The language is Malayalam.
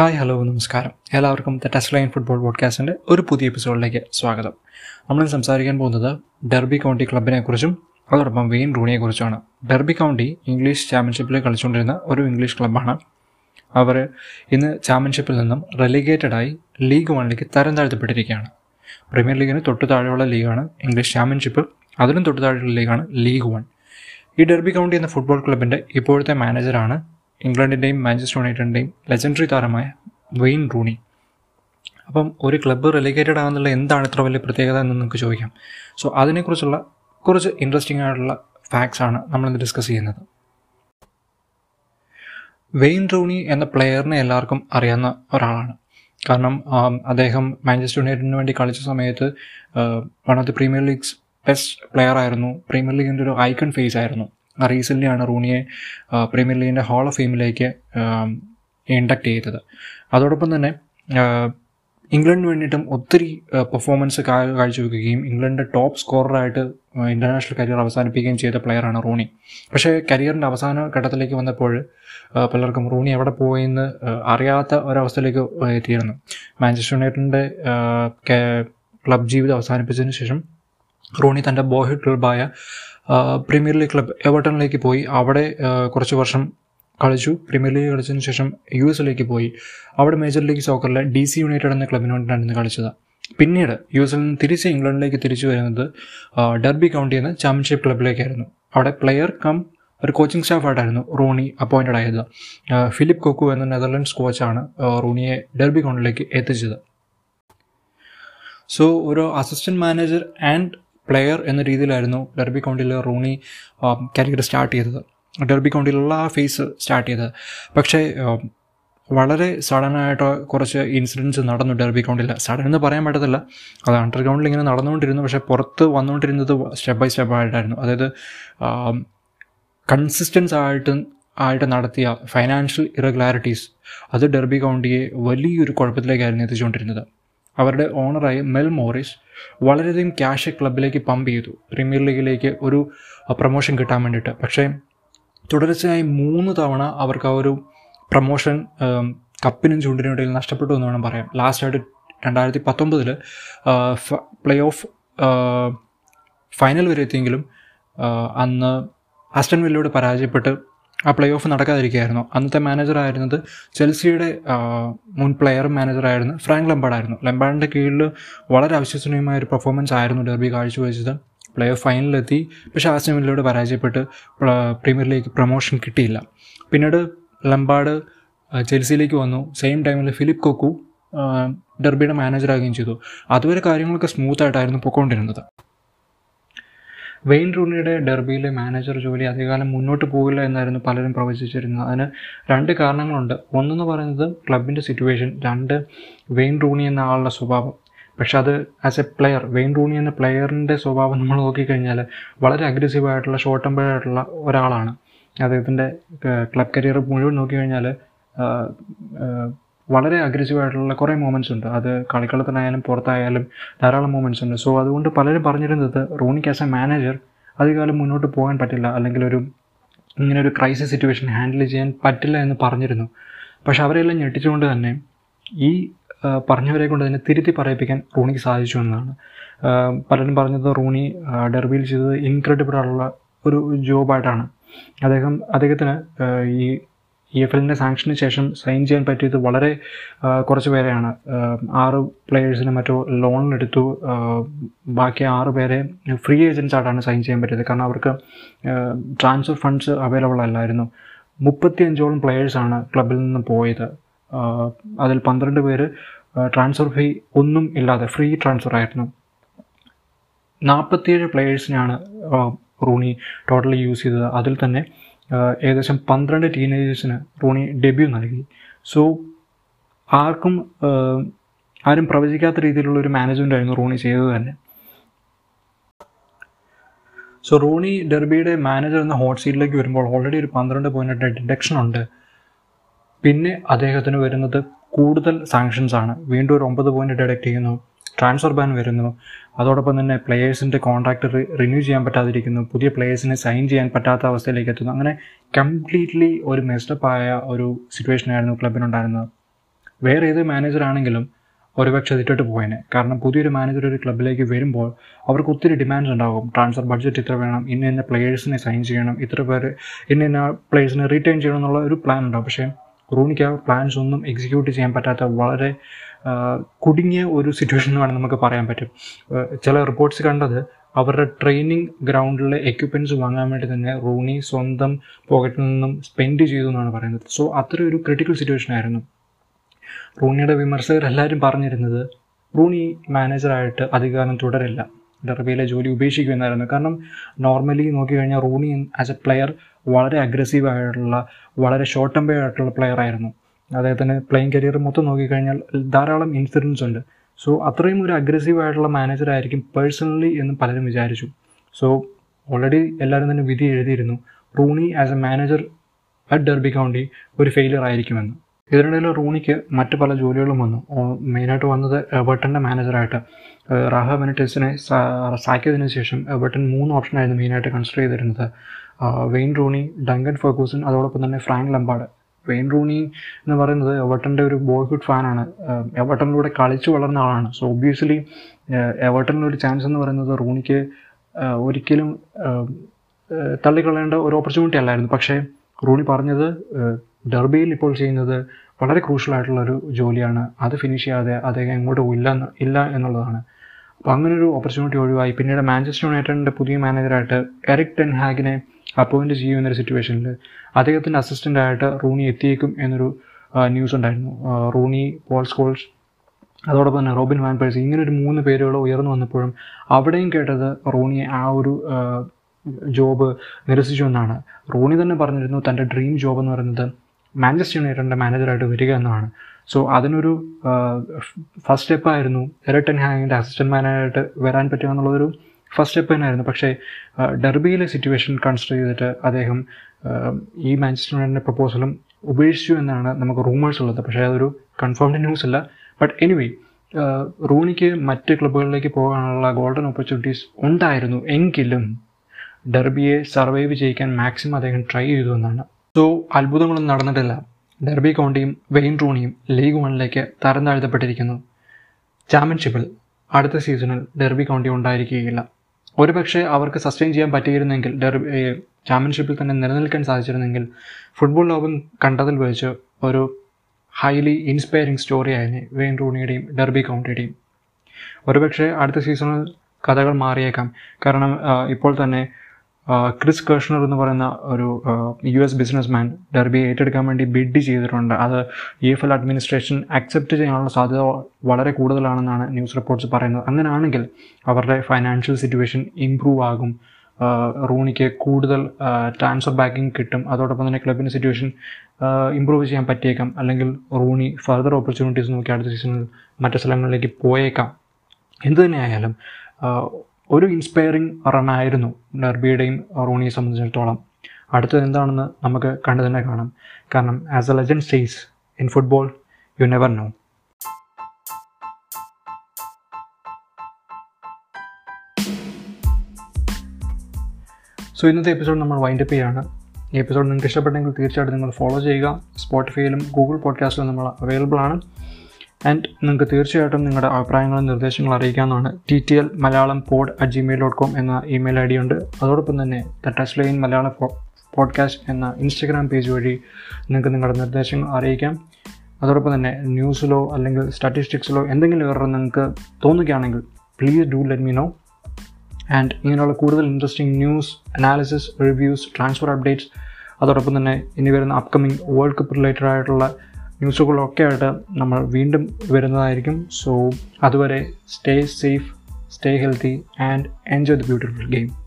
ഹായ് ഹലോ നമസ്കാരം. എല്ലാവർക്കും ദ ടെസ്റ്റ് ലൈൻ ഫുട്ബോൾ പോഡ്കാസ്റ്റിന്റെ ഒരു പുതിയ എപ്പിസോഡിലേക്ക് സ്വാഗതം. നമ്മൾ സംസാരിക്കാൻ പോകുന്നത് ഡെർബി കൗണ്ടി ക്ലബിനെ കുറിച്ചും അതോടൊപ്പം വെയിൻ റൂണിയെക്കുറിച്ചുമാണ് ഡെർബി കൗണ്ടി ഇംഗ്ലീഷ് ചാമ്പ്യൻഷിപ്പിൽ കളിച്ചുകൊണ്ടിരുന്ന ഒരു ഇംഗ്ലീഷ് ക്ലബ്ബാണ് അവർ ഇന്ന് ചാമ്പ്യൻഷിപ്പിൽ നിന്നും റെലിഗേറ്റഡായി ലീഗ് വണ്ണിലേക്ക് തരം താഴ്ത്തപ്പെട്ടിരിക്കുകയാണ്. പ്രീമിയർ ലീഗിന് തൊട്ട് താഴെയുള്ള ലീഗാണ് ഇംഗ്ലീഷ് ചാമ്പ്യൻഷിപ്പ്. അതിലും തൊട്ട് താഴെയുള്ള ലീഗാണ് ലീഗ് വൺ. ഈ ഡെർബി കൗണ്ടി എന്ന ഫുട്ബോൾ ക്ലബിന്റെ ഇപ്പോഴത്തെ മാനേജറാണ് ഇംഗ്ലണ്ടിന്റെയും മാഞ്ചസ്റ്റർ യുണൈറ്റഡിന്റെയും ലെജൻഡറി താരമായ വെയിൻ റൂണി. അപ്പം ഒരു ക്ലബ്ബ് റെലിഗേറ്റഡ് ആകുന്നുള്ള എന്താണ് ഇത്ര വലിയ പ്രത്യേകത എന്ന് നിങ്ങൾക്ക് ചോദിക്കാം. സോ അതിനെക്കുറിച്ചുള്ള കുറച്ച് ഇൻട്രസ്റ്റിംഗ് ആയിട്ടുള്ള ഫാക്ട്സ് ആണ് നമ്മളിന്ന് ഡിസ്കസ് ചെയ്യുന്നത്. വെയിൻ റൂണി എന്ന പ്ലെയറിനെ എല്ലാവർക്കും അറിയാവുന്ന ഒരാളാണ്. കാരണം അദ്ദേഹം മാഞ്ചസ്റ്റർ യുണൈറ്റഡിന് വേണ്ടി കളിച്ച സമയത്ത് one of the premier league's best player ആയിരുന്നു. പ്രീമിയർ ലീഗിന്റെ ഒരു ഐക്കൺ ഫേസ് ആയിരുന്നു. റീസെന്റ്ലി ആണ് റൂണിയെ പ്രീമിയർ ലീഗിന്റെ ഹാൾ ഓഫ് ഫെയിമിലേക്ക് ഇൻഡക്ട് ചെയ്തത്. അതോടൊപ്പം തന്നെ ഇംഗ്ലണ്ടിന് വേണ്ടിയിട്ടും ഒത്തിരി പെർഫോമൻസ് കാഴ്ചവെക്കുകയും ഇംഗ്ലണ്ട് ടോപ്പ് സ്കോററായിട്ട് ഇന്റർനാഷണൽ കരിയർ അവസാനിപ്പിക്കുകയും ചെയ്ത പ്ലെയറാണ് റൂണി. പക്ഷേ കരിയറിന്റെ അവസാന ഘട്ടത്തിലേക്ക് വന്നപ്പോൾ പലർക്കും റൂണി എവിടെ പോയെന്ന് അറിയാത്ത ഒരവസ്ഥയിലേക്ക് എത്തിയിരുന്നു. മാഞ്ചസ്റ്റർ യുണൈറ്റഡിന്റെ ക്ലബ് ജീവിതം അവസാനിപ്പിച്ചതിന് ശേഷം റൂണി തന്റെ ബോയ്ഹുഡ് ക്ലബായ പ്രീമിയർ ലീഗ് ക്ലബ് എവർട്ടണിലേക്ക് പോയി. അവിടെ കുറച്ച് വർഷം കളിച്ചു. പ്രീമിയർ ലീഗ് കളിച്ചതിന് ശേഷം യു എസിലേക്ക് പോയി. അവിടെ മേജർ ലീഗ് സോക്കറിലെ ഡി സി യുണൈറ്റഡ് എന്ന ക്ലബിന് വേണ്ടിയിട്ടാണ് ഇന്ന് കളിച്ചത്. പിന്നീട് യു എസിൽ നിന്ന് തിരിച്ച് ഇംഗ്ലണ്ടിലേക്ക് തിരിച്ചു വരുന്നത് ഡർബി കൗണ്ടി എന്ന ചാമ്പ്യൻഷിപ്പ് ക്ലബിലേക്കായിരുന്നു അവിടെ പ്ലെയർ കം ഒരു കോച്ചിങ് സ്റ്റാഫായിട്ടായിരുന്നു റൂണി അപ്പോയിന്റഡ് ആയത്. ഫിലിപ്പ് കൊക്കു എന്ന നെതർലൻഡ്സ് കോച്ചാണ് റൂണിയെ ഡെർബി കൗണ്ടിലേക്ക് എത്തിച്ചത്. സോ ഒരു അസിസ്റ്റന്റ് മാനേജർ ആൻഡ് പ്ലെയർ എന്ന രീതിയിലായിരുന്നു ഡെർബി കൗണ്ടിയിൽ റൂണി കരിയർ സ്റ്റാർട്ട് ചെയ്തത്. ഡെർബി കൗണ്ടിയിലുള്ള ആ ഫേസ് സ്റ്റാർട്ട് ചെയ്തത് പക്ഷേ വളരെ സഡനായിട്ട് കുറച്ച് ഇൻസിഡൻസ് നടന്നു ഡെർബി കൗണ്ടിൽ സഡൻ എന്ന് പറയാൻ പറ്റത്തില്ല. അത് അണ്ടർഗ്രൗണ്ടിൽ ഇങ്ങനെ നടന്നുകൊണ്ടിരുന്നു. പക്ഷേ പുറത്ത് വന്നുകൊണ്ടിരുന്നത് സ്റ്റെപ്പ് ബൈ സ്റ്റെപ്പ് ആയിട്ടായിരുന്നു. അതായത് കൺസിസ്റ്റൻസ് ആയിട്ട് ആയിട്ട് നടത്തിയ ഫൈനാൻഷ്യൽ ഇറഗുലാരിറ്റീസ് അത് ഡെർബി കൗണ്ടിയെ വലിയൊരു കുഴപ്പത്തിലേക്കായിരുന്നു എത്തിച്ചുകൊണ്ടിരുന്നത്. അവരുടെ ഓണറായ മെൽ മോറിസ് വളരെയധികം ക്യാഷ് ക്ലബിലേക്ക് പമ്പ് ചെയ്തു. പ്രീമിയർ ലീഗിലേക്ക് ഒരു പ്രൊമോഷൻ കിട്ടാൻ വേണ്ടിയിട്ട്. പക്ഷേ തുടർച്ചയായി മൂന്ന് തവണ അവർക്ക് ആ ഒരു പ്രൊമോഷൻ കപ്പിനും ചൂണ്ടിനും ഇടയിൽ നഷ്ടപ്പെട്ടു എന്ന് വേണം പറയാം ലാസ്റ്റായിട്ട് രണ്ടായിരത്തി പത്തൊമ്പതിൽ പ്ലേ ഓഫ് ഫൈനൽ വരെ എത്തിയെങ്കിലും അന്ന് ആസ്റ്റൺ വില്ലയോട് പരാജയപ്പെട്ട് ആ പ്ലേ ഓഫ് നടക്കാതിരിക്കുകയായിരുന്നു. അന്നത്തെ മാനേജറായിരുന്നത് ചെൽസിയുടെ മുൻ പ്ലെയറും മാനേജറായിരുന്നു ഫ്രാങ്ക് ലംബാർഡായിരുന്നു. ലംബാർഡിന്റെ കീഴിൽ വളരെ അവിശ്വസനീയമായ ഒരു പെർഫോമൻസ് ആയിരുന്നു ഡെർബി കാഴ്ചവെച്ചത്. പ്ലേ ഓഫ് ഫൈനലിലെത്തി പക്ഷേ ആ വില്ലയോട് പരാജയപ്പെട്ട് പ്രീമിയർ ലീഗ് പ്രൊമോഷൻ കിട്ടിയില്ല. പിന്നീട് ലംബാർഡ് ചെൽസിയിലേക്ക് വന്നു. സെയിം ടൈമിൽ ഫിലിപ്പ് കൊക്കു ഡെർബിയുടെ മാനേജർ മാനേജറാകുകയും ചെയ്തു. അതുവരെ കാര്യങ്ങളൊക്കെ സ്മൂത്ത് ആയിട്ടായിരുന്നു പൊയ്ക്കൊണ്ടിരുന്നത് വെയിൻ റൂണിയുടെ ഡെർബിയിലെ മാനേജർ ജോലി അധികകാലം മുന്നോട്ട് പോകില്ല എന്നായിരുന്നു പലരും പ്രവചിച്ചിരുന്നത്. അതിന് രണ്ട് കാരണങ്ങളുണ്ട്. ഒന്നെന്ന് പറയുന്നത് ക്ലബിന്റെ സിറ്റുവേഷൻ രണ്ട് വെയിൻ റൂണി എന്ന ആളുടെ സ്വഭാവം. പക്ഷെ അത് as a player Wayne Rooney എന്ന പ്ലെയറിന്റെ സ്വഭാവം നമ്മൾ നോക്കിക്കഴിഞ്ഞാൽ വളരെ അഗ്രസീവായിട്ടുള്ള ഷോർട്ട് ടെമ്പറായിട്ടുള്ള ഒരാളാണ്. അദ്ദേഹത്തിന്റെ ക്ലബ് കരിയർ മുഴുവൻ നോക്കിക്കഴിഞ്ഞാൽ വളരെ അഗ്രസീവായിട്ടുള്ള കുറേ മൂമെന്റ്സ് ഉണ്ട്. അത് കളിക്കളത്തിനായാലും പുറത്തായാലും ധാരാളം മൂമെന്റ്സ് ഉണ്ട്. സോ അതുകൊണ്ട് പലരും പറഞ്ഞിരുന്നത് റോണിക്ക് ആസ് എ മാനേജർ അധികകാലം മുന്നോട്ട് പോകാൻ പറ്റില്ല. അല്ലെങ്കിൽ ഒരു ഇങ്ങനെ ഒരു ക്രൈസിസ് സിറ്റുവേഷൻ ഹാൻഡിൽ ചെയ്യാൻ പറ്റില്ല എന്ന് പറഞ്ഞിരുന്നു. പക്ഷെ അവരെല്ലാം ഞെട്ടിച്ചുകൊണ്ട് തന്നെ ഈ പറഞ്ഞവരെ കൊണ്ട് തന്നെ തിരുത്തി പറയിപ്പിക്കാൻ റൂണിക്ക് സാധിച്ചു എന്നതാണ് പലരും പറഞ്ഞത് റൂണി ഡെർബിയിൽ ചെയ്തത് ഇൻക്രെഡിബിൾ ആയിട്ടുള്ള ഒരു ജോബായിട്ടാണ്. അദ്ദേഹം അദ്ദേഹത്തിന് ഈ ഇ എഫ് എല്ലിന്റെ സാങ്ഷന് ശേഷം സൈൻ ചെയ്യാൻ പറ്റിയത് വളരെ കുറച്ച് പേരെയാണ്. ആറ് പ്ലെയേഴ്സിനെ മറ്റോ ലോണിലെടുത്തു ബാക്കി ആറ് പേരെ ഫ്രീ ഏജൻസ് ആയിട്ടാണ് സൈൻ ചെയ്യാൻ പറ്റിയത്. കാരണം അവർക്ക് ട്രാൻസ്ഫർ ഫണ്ട്സ് അവൈലബിൾ അല്ലായിരുന്നു. മുപ്പത്തി അഞ്ചോളം പ്ലെയേഴ്സാണ് ക്ലബിൽ നിന്ന് പോയത്. അതിൽ പന്ത്രണ്ട് പേര് ട്രാൻസ്ഫർ ഫീ ഒന്നും ഇല്ലാതെ ഫ്രീ ട്രാൻസ്ഫർ ആയിരുന്നു. നാൽപ്പത്തിയേഴ് പ്ലെയേഴ്സിനാണ് റൂണി ടോട്ടലി യൂസ് ചെയ്തത്. അതിൽ തന്നെ ഏകദേശം പന്ത്രണ്ട് ടീനേജേഴ്സിന് റൂണി ഡെബ്യൂ നൽകി. സോ ആർക്കും ആരും പ്രവചിക്കാത്ത രീതിയിലുള്ള ഒരു മാനേജ്മെന്റ് ആയിരുന്നു റൂണി ചെയ്തത് തന്നെ. സോ റൂണി ഡെർബിയുടെ മാനേജർ എന്ന ഹോട്ട് സീറ്റിലേക്ക് വരുമ്പോൾ ഓൾറെഡി ഒരു പന്ത്രണ്ട് പോയിന്റ് ഡിഡക്ഷൻ ഉണ്ട്. പിന്നെ അദ്ദേഹത്തിന് വരുന്നത് കൂടുതൽ സാങ്ഷൻസ് ആണ്. വീണ്ടും ഒരു ഒമ്പത് പോയിന്റ് ഡിഡക്ട് ചെയ്യുന്നു. ട്രാൻസ്ഫർ ബാൻ വരുന്നു. അതോടൊപ്പം തന്നെ പ്ലെയേഴ്സിന്റെ കോൺട്രാക്ട് റിന്യൂ ചെയ്യാൻ പറ്റാതിരിക്കുന്നു. പുതിയ പ്ലെയേഴ്സിനെ സൈൻ ചെയ്യാൻ പറ്റാത്ത അവസ്ഥയിലേക്ക് എത്തുന്നു. അങ്ങനെ കംപ്ലീറ്റ്ലി ഒരു മെസ്റ്റപ്പായ ഒരു സിറ്റുവേഷനായിരുന്നു ക്ലബിനുണ്ടായിരുന്നത് വേറെ ഏത് മാനേജർ ആണെങ്കിലും ഒരുപക്ഷെ അതിട്ടിട്ട് പോയേനെ. കാരണം പുതിയൊരു മാനേജർ ഒരു ക്ലബിലേക്ക് വരുമ്പോൾ അവർക്ക് ഒത്തിരി ഡിമാൻഡ്സ് ഉണ്ടാകും. ട്രാൻസ്ഫർ ബഡ്ജറ്റ് ഇത്ര വേണം. ഇന്ന ഇന്ന പ്ലേയേഴ്സിനെ സൈൻ ചെയ്യണം. ഇത്ര പേര് ഇന്ന ഇന്ന പ്ലേയേഴ്സിനെ റിട്ടേൺ ചെയ്യണം എന്നുള്ള ഒരു പ്ലാൻ ഉണ്ടാകും പക്ഷേ റൂണിക്ക് ആ പ്ലാൻസ് ഒന്നും എക്സിക്യൂട്ട് ചെയ്യാൻ പറ്റാത്ത വളരെ കുടുങ്ങിയ ഒരു സിറ്റുവേഷൻ എന്ന് വേണമെങ്കിൽ നമുക്ക് പറയാൻ പറ്റും. ചില റിപ്പോർട്ട്സ് കണ്ടത് അവരുടെ ട്രെയിനിങ് ഗ്രൗണ്ടിലെ എക്യുപ്മെന്റ്സ് വാങ്ങാൻ വേണ്ടി തന്നെ റൂണി സ്വന്തം പോക്കറ്റിൽ നിന്നും സ്പെൻഡ് ചെയ്തു എന്നാണ് പറയുന്നത്. സോ അത്ര ഒരു ക്രിട്ടിക്കൽ സിറ്റുവേഷൻ ആയിരുന്നു. റൂണിയുടെ വിമർശകർ എല്ലാവരും പറഞ്ഞിരുന്നത് റൂണി മാനേജറായിട്ട് അധികാരം തുടരില്ല. ഡെർബിയിലെ ജോലി ഉപേക്ഷിക്കുമെന്നായിരുന്നു. കാരണം നോർമലി നോക്കിക്കഴിഞ്ഞാൽ റൂണി ആസ് എ പ്ലെയർ വളരെ അഗ്രസീവ് ആയിട്ടുള്ള വളരെ ഷോർട്ട് ടെമ്പേ ആയിട്ടുള്ള പ്ലെയർ ആയിരുന്നു. അദ്ദേഹത്തിന് പ്ലെയിങ് കരിയർ മൊത്തം നോക്കിക്കഴിഞ്ഞാൽ ധാരാളം ഇൻസിഡൻസ് ഉണ്ട്. സോ അത്രയും ഒരു അഗ്രസീവ് ആയിട്ടുള്ള മാനേജർ ആയിരിക്കും പേഴ്സണലി എന്ന് പലരും വിചാരിച്ചു. സോ ഓൾറെഡി എല്ലാവരും തന്നെ വിധി എഴുതിയിരുന്നു. Rooney as a manager at Derby County ഒരു ഫെയിലിയർ ആയിരിക്കുമെന്ന്. ഇതിനിടയിൽ റൂണിക്ക് മറ്റ് പല ജോലികളും വന്നു. മെയിനായിട്ട് വന്നത് എവർട്ടന്റെ മാനേജറായിട്ട്. റാഹ ബെനറ്റസിനെ സാക്കിയതിനു ശേഷം എവർട്ടൺ മൂന്ന് ഓപ്ഷനായിരുന്നു മെയിനായിട്ട് കൺസിഡർ ചെയ്തിരുന്നത്. വെയിൻ റൂണി ഡങ്കൻ ഫെർഗൂസൺ അതോടൊപ്പം തന്നെ ഫ്രാങ്ക് ലംബാഡ് വെയിൻ റൂണി എന്ന് പറയുന്നത് എവർട്ടന്റെ ഒരു ബോയ്ഹുഡ് ഫാനാണ്. എവർട്ടണിലൂടെ കളിച്ചു വളർന്ന ആളാണ്. സോ ഒബ്വിയസ്ലി എവർട്ടനിലൊരു ചാൻസ് എന്ന് പറയുന്നത് റൂണിക്ക് ഒരിക്കലും തള്ളിക്കളയേണ്ട ഒരു ഓപ്പർച്യൂണിറ്റി അല്ലായിരുന്നു. പക്ഷേ റൂണി പറഞ്ഞത് ഡെർബിയിൽ ഇപ്പോൾ ചെയ്യുന്നത് വളരെ ഒരു ജോലിയാണ്. അത് ഫിനിഷ് ചെയ്യാതെ അദ്ദേഹം എങ്ങോട്ട് ഇല്ല ഇല്ല എന്നുള്ളതാണ്. അപ്പോൾ അങ്ങനെ ഒരു ഓപ്പർച്യൂണിറ്റി ഒഴിവായി. പിന്നീട് മാഞ്ചസ്റ്റർ യുണൈറ്റഡിന്റെ പുതിയ മാനേജറായിട്ട് എറിക് ടെൻ ഹാഗിനെ അപ്പോയിന്റ് ചെയ്യുമെന്നൊരു സിറ്റുവേഷനിൽ അദ്ദേഹത്തിന്റെ അസിസ്റ്റന്റായിട്ട് റൂണി എത്തിയേക്കും എന്നൊരു ന്യൂസ് ഉണ്ടായിരുന്നു. റൂണി പോൾ സ്കോൾസ് അതോടൊപ്പം തന്നെ റോബിൻ വാൻ പേഴ്സ് ഇങ്ങനെ ഒരു മൂന്ന് പേരുകൾ ഉയർന്നു വന്നപ്പോഴും അവിടെയും കേട്ടത് റോണി ആ ഒരു ജോബ് നിരസിച്ചു എന്നാണ്. റോണി തന്നെ പറഞ്ഞിരുന്നു തന്റെ ഡ്രീം ജോബ് എന്ന് പറയുന്നത് മാഞ്ചസ്റ്റർ യുണൈറ്റഡിന്റെ മാനേജറായിട്ട് വരിക എന്നാണ് സോ അതിനൊരു ഫസ്റ്റ് സ്റ്റെപ്പായിരുന്നു എറട്ടൻ ഹാങ്ങിന്റെ അസിസ്റ്റന്റ് മാനേജറായിട്ട് വരാൻ പറ്റുക എന്നുള്ളതൊരു ഫസ്റ്റ് സ്റ്റെപ്പ് തന്നെയായിരുന്നു. പക്ഷേ ഡെർബിയിലെ സിറ്റുവേഷൻ കൺസിഡർ ചെയ്തിട്ട് അദ്ദേഹം ഈ മാഞ്ചസ്റ്റർ യുണൈറ്റഡിന്റെ പ്രപ്പോസലും ഉപേക്ഷിച്ചു എന്നാണ് നമുക്ക് റൂമേഴ്സ് ഉള്ളത്. പക്ഷേ അതൊരു കൺഫേംഡ് ന്യൂസ് അല്ല. ബട്ട് എനിവേ റൂണിക്ക് മറ്റ് ക്ലബ്ബുകളിലേക്ക് പോകാനുള്ള ഗോൾഡൻ ഓപ്പർച്യൂണിറ്റീസ് ഉണ്ടായിരുന്നു. എങ്കിലും ഡെർബിയെ സർവൈവ് ചെയ്യിക്കാൻ മാക്സിമം അദ്ദേഹം ട്രൈ ചെയ്തു എന്നാണ് സോ അത്ഭുതങ്ങളൊന്നും നടന്നിട്ടില്ല. ഡെർബി കൗണ്ടിയും വെയിൻ റൂണിയും ലീഗ് വണ്ണിലേക്ക് തരം താഴ്ത്തപ്പെട്ടിരിക്കുന്നു. ചാമ്പ്യൻഷിപ്പിൽ അടുത്ത സീസണിൽ ഡെർബി കൗണ്ടി ഉണ്ടായിരിക്കുകയില്ല. ഒരുപക്ഷെ അവർക്ക് സസ്റ്റെയിൻ ചെയ്യാൻ പറ്റിയിരുന്നെങ്കിൽ ഡെർബി ചാമ്പ്യൻഷിപ്പിൽ തന്നെ നിലനിൽക്കാൻ സാധിച്ചിരുന്നെങ്കിൽ ഫുട്ബോൾ ലോകം കണ്ടതിൽ വെച്ച് ഒരു ഹൈലി ഇൻസ്പയറിംഗ് സ്റ്റോറി ആയിരുന്നു വെയിൻ റൂണിയുടെയും ഡെർബി കൗണ്ടിയുടെയും ഒരുപക്ഷെ അടുത്ത സീസണിൽ കഥകൾ മാറിയേക്കാം. കാരണം ഇപ്പോൾ തന്നെ ക്രിസ് കേഷ്ണർ എന്ന് പറയുന്ന ഒരു U S businessman Derby ഏറ്റെടുക്കാൻ വേണ്ടി ബിഡ് ചെയ്തിട്ടുണ്ട്. അത് E F L administration accept ചെയ്യാനുള്ള സാധ്യത വളരെ കൂടുതലാണെന്നാണ് ന്യൂസ് റിപ്പോർട്ട്സ് പറയുന്നത്. അങ്ങനെയാണെങ്കിൽ അവരുടെ ഫൈനാൻഷ്യൽ സിറ്റുവേഷൻ ഇംപ്രൂവ് ആകും. റൂണിക്ക് കൂടുതൽ ട്രാൻസ്ഫർ ബാക്കിംഗ് കിട്ടും. അതോടൊപ്പം തന്നെ ക്ലബിന്റെ സിറ്റുവേഷൻ ഇമ്പ്രൂവ് ചെയ്യാൻ പറ്റിയേക്കാം. അല്ലെങ്കിൽ റൂണി ഫർദർ ഓപ്പർച്യൂണിറ്റീസ് നോക്കി അടുത്ത സീസണിൽ മറ്റു സ്ഥലങ്ങളിലേക്ക് പോയേക്കാം. എന്തു തന്നെയായാലും ഒരു ഇൻസ്പയറിംഗ് റണ്ണായിരുന്നു ഡെർബിയുടെയും റോണിയെ സംബന്ധിച്ചിടത്തോളം. അടുത്തത് എന്താണെന്ന് നമുക്ക് കണ്ടു തന്നെ കാണാം. കാരണം as a legend stays in football you never know so ഇന്നത്തെ എപ്പിസോഡ് നമ്മൾ വൈൻഡപ്പ് ചെയ്യുകയാണ് ഈ എപ്പിസോഡ് നിങ്ങൾക്ക് ഇഷ്ടപ്പെട്ടെങ്കിൽ തീർച്ചയായിട്ടും നിങ്ങൾ ഫോളോ ചെയ്യുക. സ്പോട്ടിഫൈയിലും ഗൂഗിൾ പോഡ്കാസ്റ്റിലും നമ്മൾ അവൈലബിൾ ആണ്. ആൻഡ് നിങ്ങൾക്ക് തീർച്ചയായിട്ടും നിങ്ങളുടെ അഭിപ്രായങ്ങളും നിർദ്ദേശങ്ങളും അറിയിക്കാവുന്നതാണ്. T T L Malayalam pod at Gmail dot com എന്ന ഇമെയിൽ ഐ ഡി ഉണ്ട്. അതോടൊപ്പം തന്നെ the touch line Malayalam podcast എന്ന ഇൻസ്റ്റഗ്രാം പേജ് വഴി നിങ്ങൾക്ക് നിങ്ങളുടെ നിർദ്ദേശങ്ങൾ അറിയിക്കാം. അതോടൊപ്പം തന്നെ ന്യൂസിലോ അല്ലെങ്കിൽ സ്റ്റാറ്റിസ്റ്റിക്സിലോ എന്തെങ്കിലും വേറെ നിങ്ങൾക്ക് തോന്നുകയാണെങ്കിൽ please do let me know and ഇങ്ങനെയുള്ള കൂടുതൽ interesting news analysis reviews transfer updates അതോടൊപ്പം തന്നെ ഇനി വരുന്ന അപ്കമിങ് വേൾഡ് കപ്പ് റിലേറ്റഡ് ആയിട്ടുള്ള ന്യൂസുകളൊക്കെ ആയിട്ട് നമ്മൾ വീണ്ടും വരുന്നതായിരിക്കും. സോ അതുവരെ stay safe stay healthy and enjoy the beautiful game